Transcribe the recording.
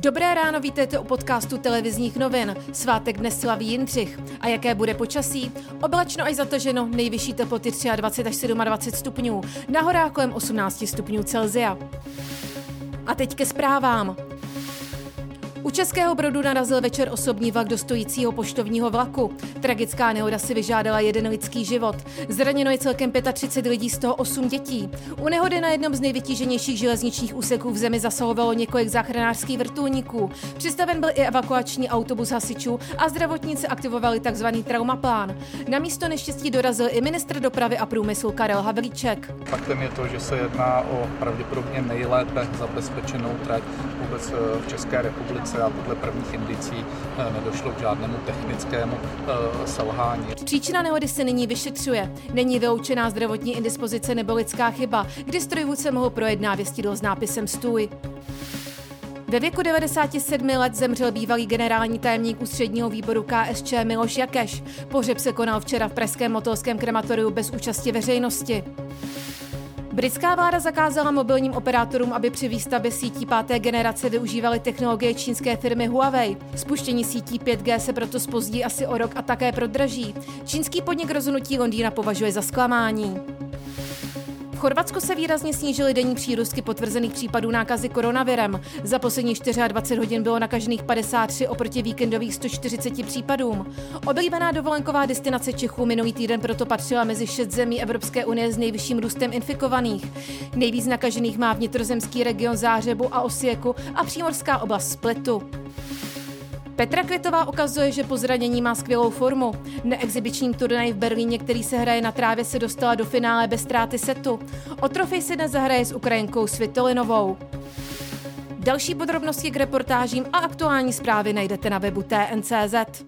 Dobré ráno, vítejte u podcastu televizních novin. Svátek dnes slaví Jindřich. A jaké bude počasí? Oblačno až zataženo, nejvyšší teploty 23 až 27 stupňů, na horách kolem 18 stupňů Celzia. A teď ke zprávám. U Českého Brodu narazil večer osobní vlak do stojícího poštovního vlaku. Tragická nehoda si vyžádala jeden lidský život. Zraněno je celkem 35 lidí, z toho 8 dětí. U nehody na jednom z nejvytíženějších železničních úseků v zemi zasahovalo několik záchranářských vrtulníků. Přistaven byl i evakuační autobus hasičů a zdravotníci aktivovali tzv. traumaplán. Na místo neštěstí dorazil i ministr dopravy a průmyslu Karel Havlíček. Faktem je to, že se jedná o pravděpodobně nejlépe zabezpečenou trať vůbec eh, v České republice a podle prvních indicí eh, nedošlo k žádnému technickému eh, selhání. Příčina nehody se nyní vyšetřuje. Není vyloučená zdravotní indispozice nebo lidská chyba, kdy strojvůdce mohl projet návěstidlo s nápisem stůj. Ve věku 97 let zemřel bývalý generální tajemník ústředního výboru KSČ Miloš Jakeš. Pohřeb se konal včera v Pražském motolském krematoriu bez účasti veřejnosti. Britská vláda zakázala mobilním operátorům, aby při výstavbě sítí páté generace využívali technologie čínské firmy Huawei. Spuštění sítí 5G se proto spozdí asi o rok a také prodraží. Čínský podnik rozhodnutí Londýna považuje za zklamání. V Chorvatsku se výrazně snížily denní přírůstky potvrzených případů nákazy koronavirem. Za poslední 24 hodin bylo nakažených 53 oproti víkendových 140 případům. Oblíbená dovolenková destinace Čechů minulý týden proto patřila mezi šest zemí Evropské unie s nejvyšším růstem infikovaných. Nejvíc nakažených má vnitrozemský region Zářebu a Osieku a přímorská oblast Splitu. Petra Květová ukazuje, že po zranění má skvělou formu. Neexibičním turnaji v Berlíně, který se hraje na trávě, se dostala do finále bez ztráty setu. O trofej si dnes zahraje s Ukrajinkou Svitolinovou. Další podrobnosti k reportážím a aktuální zprávy najdete na webu TNCZ.